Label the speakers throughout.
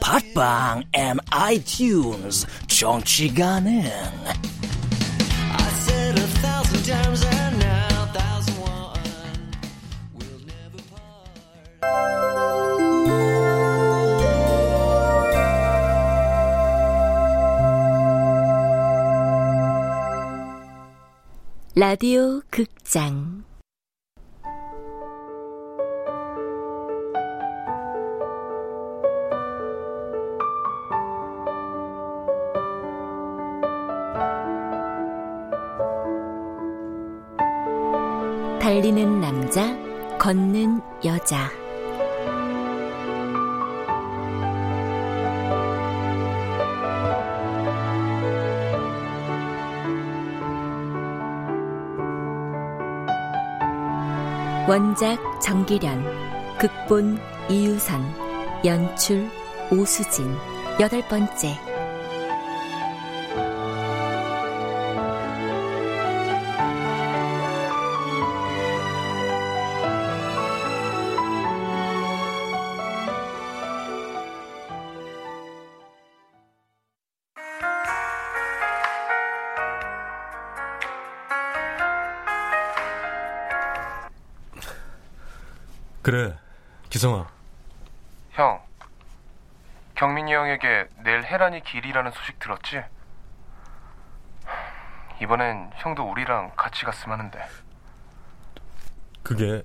Speaker 1: 팟빵 앤 아이튠즈 정치 가능.
Speaker 2: 라디오 극장 달리는 남자, 걷는 여자. 원작 정기련, 극본 이유선, 연출 오수진, 여덟 번째.
Speaker 3: 기성아.
Speaker 4: 형, 경민이 형에게 내일 혜란이 길이라는 소식 들었지? 이번엔 형도 우리랑 같이 갔으면 하는데
Speaker 3: 그게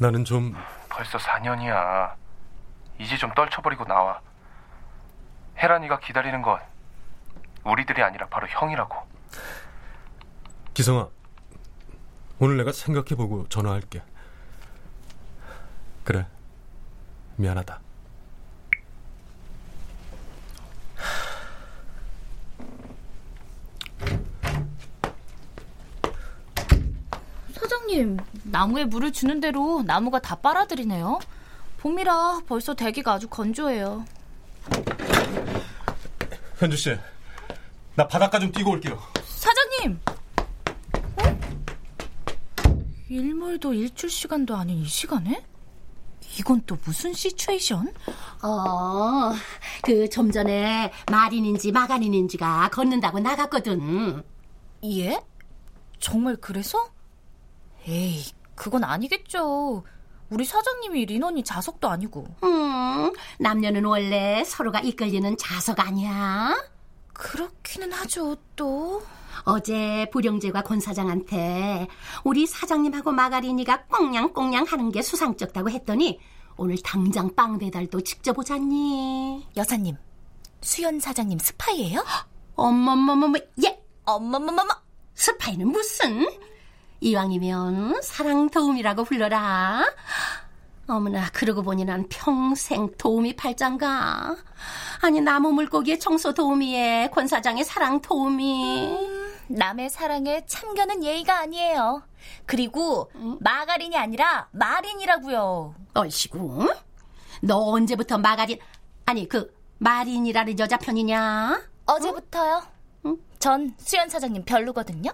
Speaker 3: 나는 좀
Speaker 4: 벌써 4년이야. 이제 좀 떨쳐버리고 나와. 혜란이가 기다리는 건 우리들이 아니라 바로 형이라고.
Speaker 3: 기성아. 오늘 내가 생각해보고 전화할게. 그래. 미안하다.
Speaker 5: 사장님, 나무에 물을 주는 대로 나무가 다 빨아들이네요. 봄이라 벌써 대기가 아주 건조해요.
Speaker 3: 현주 씨, 나 바닷가 좀 뛰고 올게요.
Speaker 5: 사장님! 어? 일몰도 일출 시간도 아닌 이 시간에? 이건 또 무슨 시츄에이션?
Speaker 6: 어, 그 좀 전에 마린인지 마가린인지가 걷는다고 나갔거든.
Speaker 5: 예? 정말 그래서? 에이, 그건 아니겠죠. 우리 사장님이 린언니 자석도 아니고.
Speaker 6: 음, 남녀는 원래 서로가 이끌리는 자석 아니야?
Speaker 5: 그렇기는 하죠, 또.
Speaker 6: 어제 부령제과 권 사장한테 우리 사장님하고 마가린이가 꽁냥꽁냥 하는 게 수상쩍다고 했더니 오늘 당장 빵 배달도 직접 오잖니.
Speaker 5: 여사님, 수연 사장님 스파이예요?
Speaker 6: 어머머머머, 예,
Speaker 5: 어머머머머.
Speaker 6: 스파이는 무슨? 이왕이면 사랑 도움이라고 불러라. 어머나 그러고 보니 난 평생 도우미 팔짱가. 아니 나무 물고기의 청소 도우미에 권 사장의 사랑 도우미.
Speaker 5: 음, 남의 사랑에 참견은 예의가 아니에요. 그리고
Speaker 6: 음?
Speaker 5: 마가린이 아니라 마린이라고요.
Speaker 6: 얼씨구. 너 언제부터 마가린 아니 그 마린이라는 여자 편이냐?
Speaker 5: 어제부터요.
Speaker 6: 응?
Speaker 5: 전 수연 사장님 별로거든요.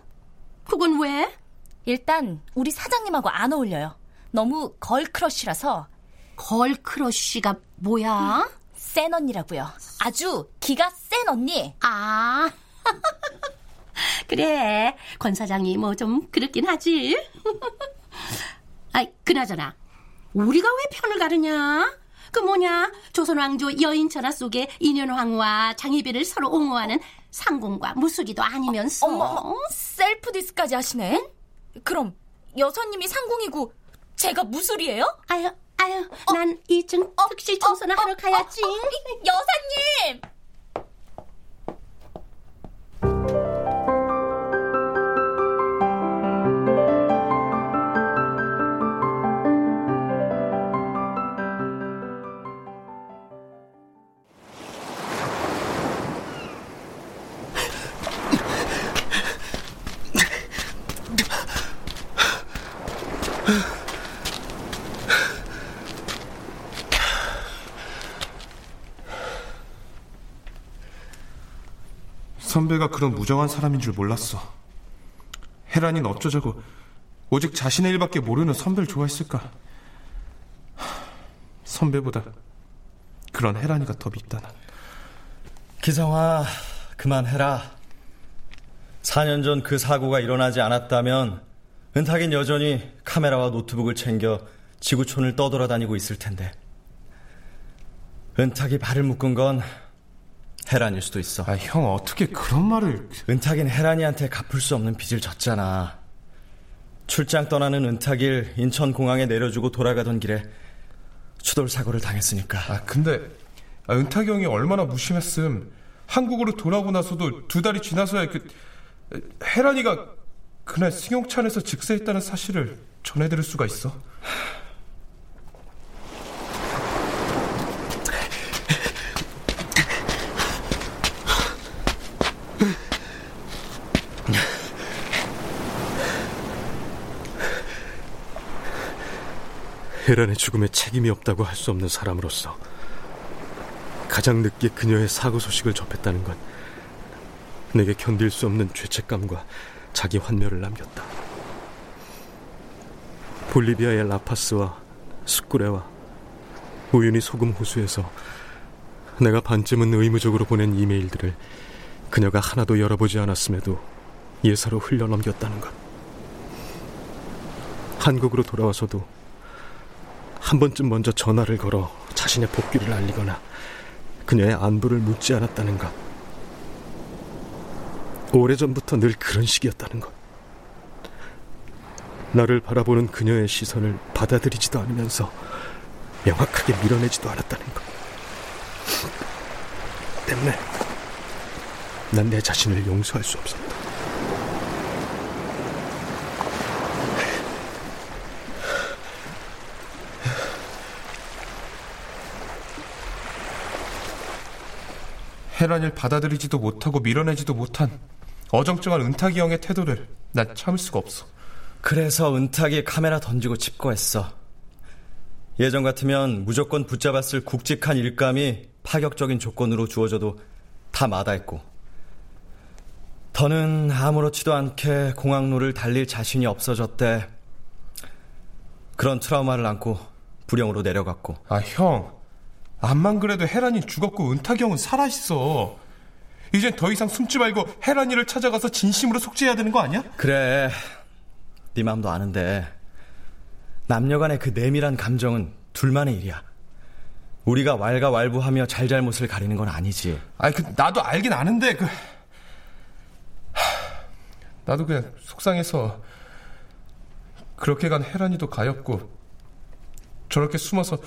Speaker 6: 그건 왜?
Speaker 5: 일단 우리 사장님하고 안 어울려요. 너무 걸크러쉬라서
Speaker 6: 걸크러쉬가 뭐야?
Speaker 5: 센 언니라고요. 아주 기가 센 언니.
Speaker 6: 아. 그래. 권 사장이 뭐 좀 그렇긴 하지. 아이, 그나저나. 우리가 왜 편을 가르냐? 그 뭐냐 조선 왕조 여인천하 속에 인현왕후와 장희비를 서로 옹호하는 상궁과 무술이도 아니면서
Speaker 5: 어머, 셀프 디스까지 하시네. 그럼 여사님이 상궁이고 제가 무술이에요?
Speaker 6: 아유 아유 난 2층 특실 청소나 하러 가야지
Speaker 5: 여사님!
Speaker 4: 선배가 그런 무정한 사람인 줄 몰랐어. 헤란이는 어쩌자고 오직 자신의 일밖에 모르는 선배를 좋아했을까? 선배보다 그런 헤란이가 더 밉다 난.
Speaker 7: 기성아, 그만해라. 4년 전 그 사고가 일어나지 않았다면 은탁인 여전히 카메라와 노트북을 챙겨 지구촌을 떠돌아다니고 있을 텐데. 은탁이 발을 묶은 건 헤란일 수도 있어.
Speaker 4: 아, 형 어떻게 그런 말을...
Speaker 7: 은탁인 헤란이한테 갚을 수 없는 빚을 졌잖아. 출장 떠나는 은탁일 인천공항에 내려주고 돌아가던 길에 추돌 사고를 당했으니까.
Speaker 4: 아, 근데 아, 은탁이 형이 얼마나 무심했음. 한국으로 돌아오고 나서도 두 달이 지나서야 그 헤란이가 그날 승용차 안에서 직사했다는 사실을 전해드릴 수가 있어.
Speaker 3: 헤란의 죽음에 책임이 없다고 할 수 없는 사람으로서 가장 늦게 그녀의 사고 소식을 접했다는 건 내게 견딜 수 없는 죄책감과 자기 환멸을 남겼다. 볼리비아의 라파스와 스쿠레와 우유니 소금 호수에서 내가 반쯤은 의무적으로 보낸 이메일들을 그녀가 하나도 열어보지 않았음에도 예사로 흘려넘겼다는 것. 한국으로 돌아와서도 한 번쯤 먼저 전화를 걸어 자신의 복귀를 알리거나 그녀의 안부를 묻지 않았다는 것. 오래전부터 늘 그런 식이었다는 것. 나를 바라보는 그녀의 시선을 받아들이지도 않으면서 명확하게 밀어내지도 않았다는 것. 때문에 난 내 자신을 용서할 수 없었다.
Speaker 4: 헤란이를 받아들이지도 못하고 밀어내지도 못한 어정쩡한 은탁이 형의 태도를 난 참을 수가 없어.
Speaker 7: 그래서 은탁이 카메라 던지고 칩거했어. 예전 같으면 무조건 붙잡았을 굵직한 일감이 파격적인 조건으로 주어져도 다 마다했고 더는 아무렇지도 않게 공항로를 달릴 자신이 없어졌대. 그런 트라우마를 안고 불영으로 내려갔고.
Speaker 4: 아, 형. 암만 그래도 헤란이 죽었고 은탁이 형은 살아있어. 이젠 더 이상 숨지 말고 헤란이를 찾아가서 진심으로 속죄해야 되는 거 아니야?
Speaker 7: 그래. 네 마음도 아는데 남녀 간의 그 내밀한 감정은 둘만의 일이야. 우리가 왈가왈부하며 잘잘못을 가리는 건 아니지.
Speaker 4: 아니, 그, 나도 알긴 아는데, 그. 나도 그냥 속상해서 그렇게 간 헤란이도 가였고 저렇게 숨어서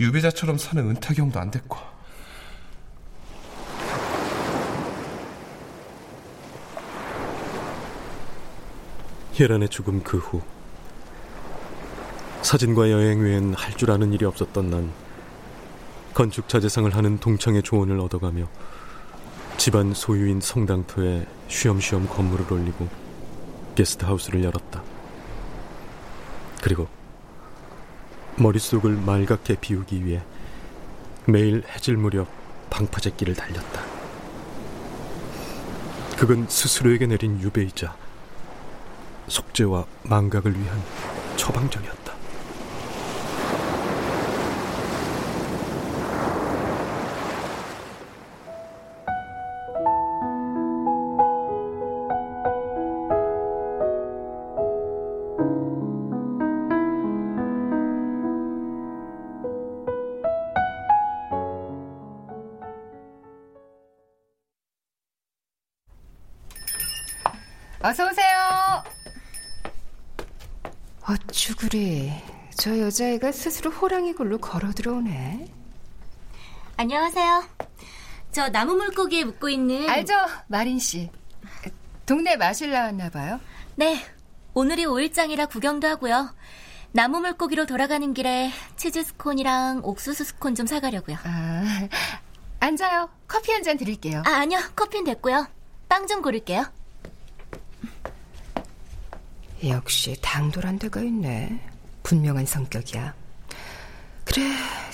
Speaker 4: 유배자처럼 사는 은탁이 형도 안 됐고
Speaker 3: 혜란의 죽음 그 후 사진과 여행 외엔 할 줄 아는 일이 없었던 난 건축 자재상을 하는 동창의 조언을 얻어가며 집안 소유인 성당터에 쉬엄쉬엄 건물을 올리고 게스트하우스를 열었다. 그리고 머릿속을 맑게 비우기 위해 매일 해질 무렵 방파제길을 달렸다. 그건 스스로에게 내린 유배이자 속죄와 망각을 위한 처방전이었다.
Speaker 8: 어서 오세요. 어쭈 그리 저 여자애가 스스로 호랑이 굴로 걸어 들어오네.
Speaker 2: 안녕하세요. 저 나무 물고기에 묵고 있는
Speaker 8: 알죠, 마린 씨. 동네 마실 나왔나 봐요.
Speaker 2: 네. 오늘이 5일장이라 구경도 하고요. 나무 물고기로 돌아가는 길에 치즈 스콘이랑 옥수수 스콘 좀 사가려고요.
Speaker 8: 아, 앉아요. 커피 한 잔 드릴게요.
Speaker 2: 아, 아니요. 커피는 됐고요. 빵 좀 고를게요.
Speaker 8: 역시 당돌한 데가 있네. 분명한 성격이야. 그래,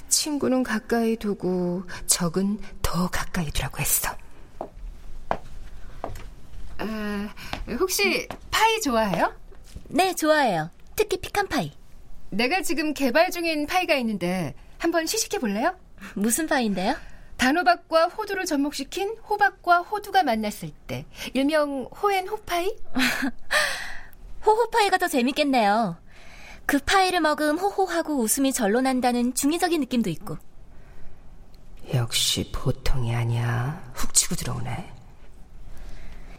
Speaker 8: 친구는 가까이 두고 적은 더 가까이 두라고 했어. 아, 혹시 파이 좋아해요?
Speaker 2: 네, 좋아해요. 특히 피칸 파이.
Speaker 8: 내가 지금 개발 중인 파이가 있는데 한번 시식해 볼래요?
Speaker 2: 무슨 파이인데요?
Speaker 8: 단호박과 호두를 접목시킨 호박과 호두가 만났을 때 일명 호 and 호파이?
Speaker 2: 호호파이가 더 재밌겠네요. 그 파이를 먹음 호호하고 웃음이 절로 난다는 중의적인 느낌도 있고.
Speaker 8: 역시 보통이 아니야. 훅 치고 들어오네.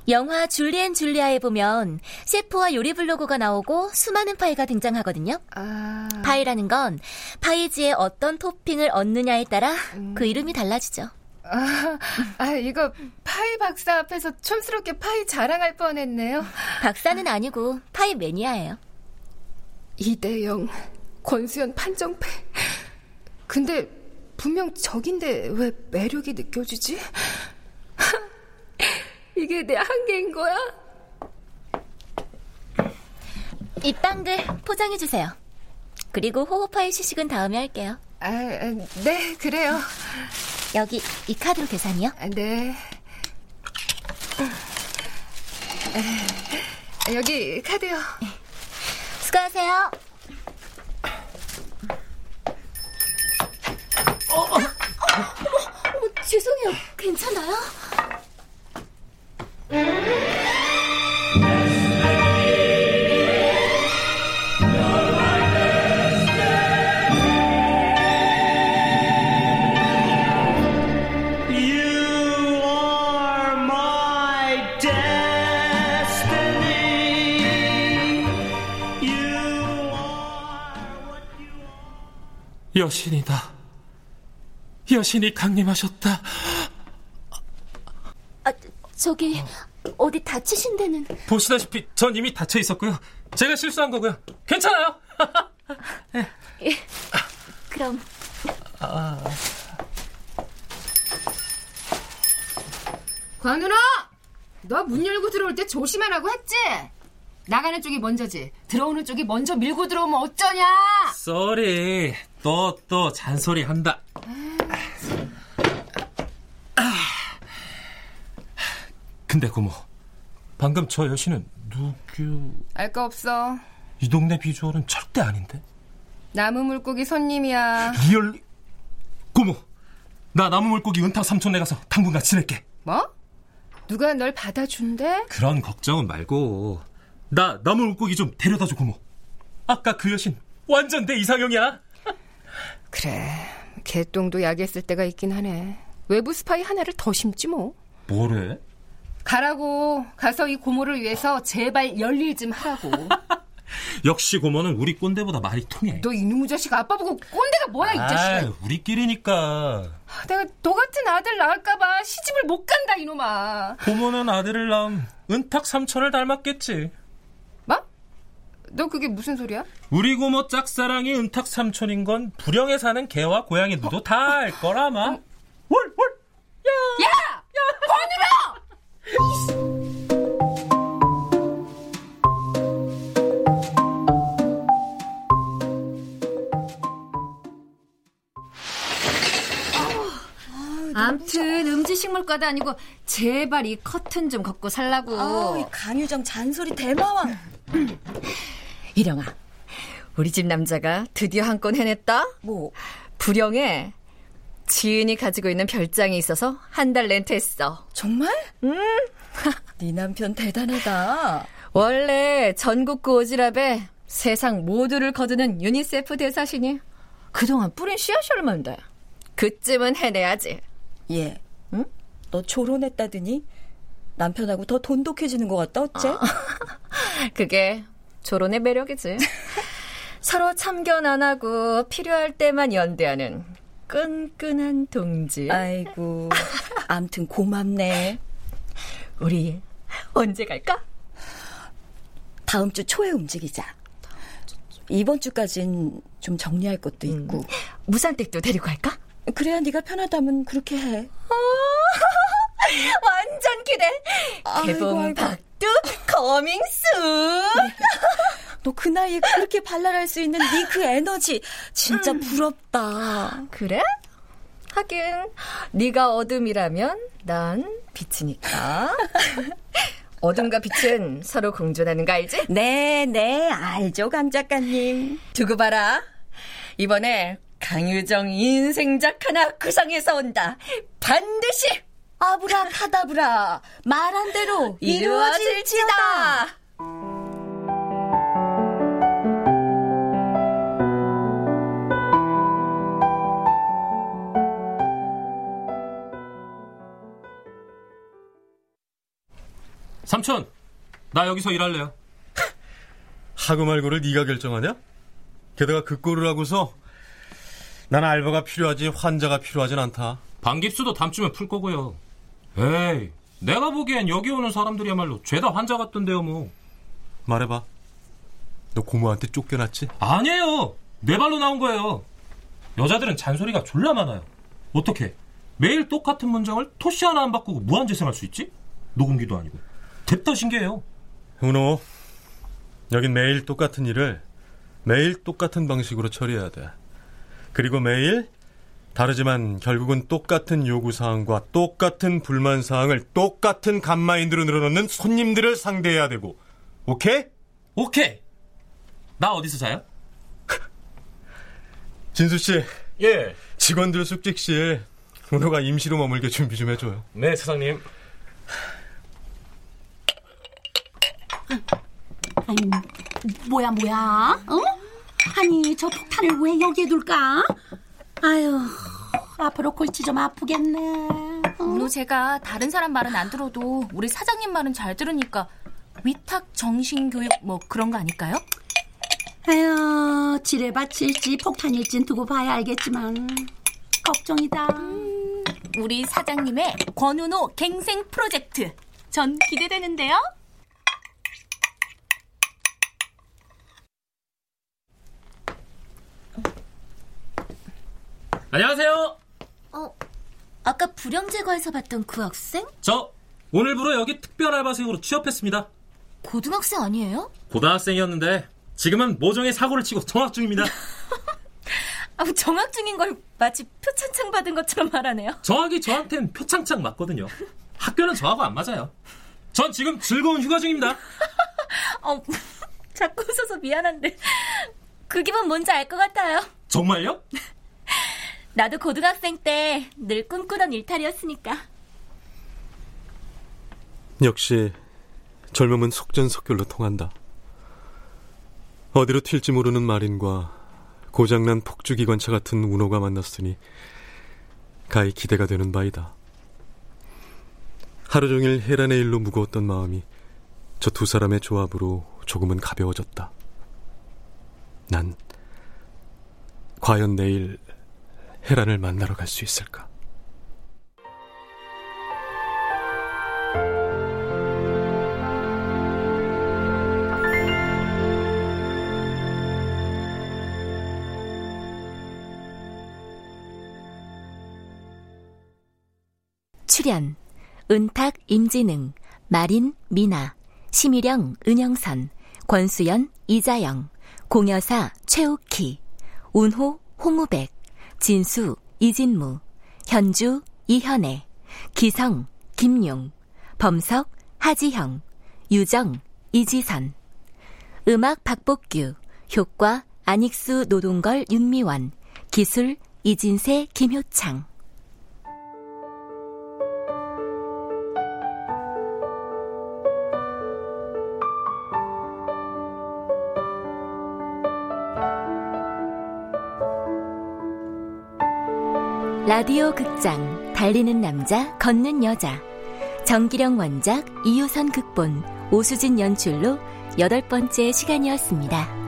Speaker 2: 영화 줄리앤 줄리아에 보면 셰프와 요리 블로거가 나오고 수많은 파이가 등장하거든요.
Speaker 8: 아...
Speaker 2: 파이라는 건 파이지에 어떤 토핑을 얻느냐에 따라 음... 그 이름이 달라지죠.
Speaker 8: 아, 아, 이거 파이 박사 앞에서 촌스럽게 파이 자랑할 뻔했네요.
Speaker 2: 박사는 아니고 파이 매니아예요.
Speaker 8: 이대영, 권수연 판정패. 근데 분명 적인데 왜 매력이 느껴지지? 이게 내 한계인 거야?
Speaker 2: 이 빵들 포장해 주세요. 그리고 호호파이 시식은 다음에 할게요.
Speaker 8: 아, 네, 그래요.
Speaker 2: 여기 이 카드로 계산이요?
Speaker 8: 아, 네. 여기 카드요.
Speaker 2: 수고하세요. 어, 어, 어머, 죄송해요. 괜찮아요?
Speaker 9: 여신이다. 여신이 강림하셨다.
Speaker 2: 아, 저기 어디 다치신 데는?
Speaker 9: 보시다시피 전 이미 다쳐 있었고요. 제가 실수한 거고요. 괜찮아요.
Speaker 2: 예, 그럼.
Speaker 9: 아...
Speaker 8: 관우라, 너문 열고 들어올 때 조심하라고 했지? 나가는 쪽이 먼저지. 들어오는 쪽이 먼저 밀고 들어오면 어쩌냐?
Speaker 9: Sorry. 또, 또 잔소리 한다. 근데 고모, 방금 저 여신은 누구?
Speaker 8: 알 거 없어.
Speaker 9: 이 동네 비주얼은 절대 아닌데.
Speaker 8: 나무 물고기 손님이야.
Speaker 9: real 고모, 나 나무 물고기 은탁 삼촌네 가서 당분간 지낼게.
Speaker 8: 뭐? 누가 널 받아준대?
Speaker 9: 그런 걱정은 말고 나 나무 물고기 좀 데려다 줘 고모. 아까 그 여신 완전 내 이상형이야.
Speaker 8: 그래, 개똥도 쓸 때가 있긴 하네. 외부 스파이 하나를 더 심지 뭐.
Speaker 9: 뭐래?
Speaker 8: 가라고 가서 이 고모를 위해서 제발 열일 좀 하라고.
Speaker 9: 역시 고모는 우리 꼰대보다 말이 통해.
Speaker 8: 너 이놈의 자식 아빠 보고 꼰대가 뭐야 이 자식아.
Speaker 9: 우리끼리니까.
Speaker 8: 내가 너 같은 아들 낳을까봐 시집을 못 간다 이놈아.
Speaker 9: 고모는 아들을 낳음 은탁 삼촌을 닮았겠지.
Speaker 8: 뭐? 너 그게 무슨 소리야?
Speaker 9: 우리 고모 짝사랑이 은탁 삼촌인 건 부령에 사는 개와 고양이 누도 어? 다알 거라마. 어? 월, 월!
Speaker 8: 야! 야! 야! 권유라!
Speaker 10: 암튼 음지식물도 아니고 제발 이 커튼 좀 걷고 살라고.
Speaker 11: 아, 강유정 잔소리 대마왕.
Speaker 10: 이령아, 우리 집 남자가 드디어 한 건 해냈다.
Speaker 11: 뭐?
Speaker 10: 불영에 지은이 가지고 있는 별장이 있어서 한 달 렌트했어.
Speaker 11: 정말?
Speaker 10: 응.
Speaker 11: 네 남편 대단하다.
Speaker 10: 원래 전국구 오지랖에 세상 모두를 거두는 유니세프 대사시니 그동안 뿌린 씨앗이 얼만데. 그쯤은 해내야지.
Speaker 11: 얘, 응? 너 졸혼했다더니 남편하고 더 돈독해지는 것 같다, 어째? 아,
Speaker 10: 그게 조론의 매력이지. 서로 참견 안 하고 필요할 때만 연대하는 끈끈한 동지.
Speaker 11: 아이고, 암튼 고맙네.
Speaker 10: 우리 언제 갈까?
Speaker 11: 다음 주 초에 움직이자. 이번 주까진 좀 정리할 것도 음. 있고.
Speaker 10: 무산댁도 데리고 갈까?
Speaker 11: 그래야 네가 편하다면 그렇게 해. 어,
Speaker 10: 완전 기대. 개봉 박두 coming soon.
Speaker 11: 너그 나이에 그렇게 발랄할 수 있는 네 그 에너지 진짜 음. 부럽다.
Speaker 10: 그래? 하긴 네가 어둠이라면 난 빛이니까. 어둠과 빛은 서로 공존하는 거 알지?
Speaker 11: 네, 네, 알죠, 강 작가님.
Speaker 10: 두고 봐라. 이번에 강유정 인생작 하나 구성해서 온다. 반드시
Speaker 11: 아브라카다브라 말한 대로
Speaker 10: 이루어질지다.
Speaker 9: 삼촌, 나 여기서 일할래요.
Speaker 3: 하고 말고를 네가 결정하냐? 게다가 그 꼴을 하고서 난 알바가 필요하지 환자가 필요하진 않다.
Speaker 9: 방깁수도 다음 주면 풀 거고요. 에이, 내가 보기엔 여기 오는 사람들이야말로 죄다 환자 같던데요, 뭐.
Speaker 3: 말해봐. 너 고모한테 쫓겨났지?
Speaker 9: 아니에요. 내 발로 나온 거예요. 여자들은 잔소리가 졸라 많아요. 어떻게 매일 똑같은 문장을 토시 하나 안 바꾸고 무한재생할 수 있지? 녹음기도 아니고. 됐다 신기해요.
Speaker 3: 은호, 여긴 매일 똑같은 일을 매일 똑같은 방식으로 처리해야 돼. 그리고 매일 다르지만 결국은 똑같은 요구사항과 똑같은 불만사항을 똑같은 간마인드로 늘어놓는 손님들을 상대해야 되고, 오케이?
Speaker 9: 오케이! 나 어디서 자요?
Speaker 3: 진수씨.
Speaker 9: 예.
Speaker 3: 직원들 숙직실, 은호가 임시로 머물게 준비 좀 해줘요.
Speaker 9: 네, 사장님.
Speaker 6: 아니, 뭐야, 뭐야? 어? 아니, 저 폭탄을 왜 여기에 둘까? 아유, 앞으로 골치 좀 아프겠네.
Speaker 5: 어? 물론 제가 다른 사람 말은 안 들어도 우리 사장님 말은 잘 들으니까 위탁 정신교육 뭐 그런 거 아닐까요?
Speaker 6: 아유, 지뢰 받칠지 폭탄일진 두고 봐야 알겠지만 걱정이다. 음,
Speaker 5: 우리 사장님의 권은호 갱생 프로젝트 전 기대되는데요.
Speaker 9: 안녕하세요.
Speaker 2: 어, 아까 불량제과에서 봤던 그 학생?
Speaker 9: 저 오늘부로 여기 특별 알바생으로 취업했습니다.
Speaker 2: 고등학생 아니에요?
Speaker 9: 고등학생이었는데 지금은 모종의 사고를 치고 정학 중입니다.
Speaker 5: 아, 정학 중인 걸 마치 표창장 받은 것처럼 말하네요.
Speaker 9: 정학이 저한텐 표창장 맞거든요. 학교는 저하고 안 맞아요. 전 지금 즐거운 휴가 중입니다.
Speaker 5: 어, 자꾸 웃어서 미안한데 그 기분 뭔지 알 것 같아요.
Speaker 9: 정말요?
Speaker 2: 나도 고등학생 때 늘 꿈꾸던 일탈이었으니까.
Speaker 3: 역시 젊음은 속전속결로 통한다. 어디로 튈지 모르는 마린과 고장난 폭주기관차 같은 운호가 만났으니 가히 기대가 되는 바이다. 하루 종일 헤란의 일로 무거웠던 마음이 저 두 사람의 조합으로 조금은 가벼워졌다. 난 과연 내일 헤란을 만나러 갈 수 있을까?
Speaker 12: 출연 은탁 임진흥 마린 미나 심희령 은영선 권수연 이자영 공여사 최욱희 운호 홍우백 진수 이진무, 현주 이현애, 기성 김용, 범석 하지형, 유정 이지선, 음악 박복규, 효과 안익수 노동걸 윤미원, 기술 이진세 김효창 라디오 극장 달리는 남자 걷는 여자
Speaker 2: 정기령 원작, 이효선 극본, 오수진 연출로 여덟 번째 시간이었습니다.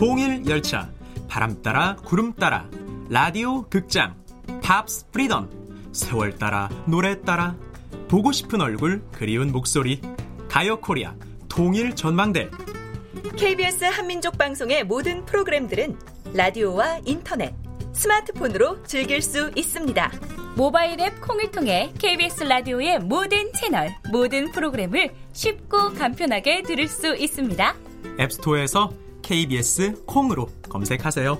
Speaker 13: 통일 열차, 바람 따라 구름 따라, 라디오 극장, Pops Freedom, 세월 따라 노래 따라, 보고 싶은 얼굴 그리운 목소리, 가요 코리아, 통일 전망대.
Speaker 14: KBS 한민족 방송의 모든 프로그램들은 라디오와 인터넷, 스마트폰으로 즐길 수 있습니다.
Speaker 15: 모바일 앱 콩을 통해 KBS 라디오의 모든 채널, 모든 프로그램을 쉽고 간편하게 들을 수 있습니다.
Speaker 13: 앱스토어에서 KBS 콩으로 검색하세요.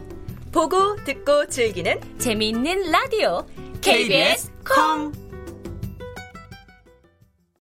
Speaker 14: 보고 듣고 즐기는
Speaker 15: 재미있는 라디오
Speaker 14: KBS 콩.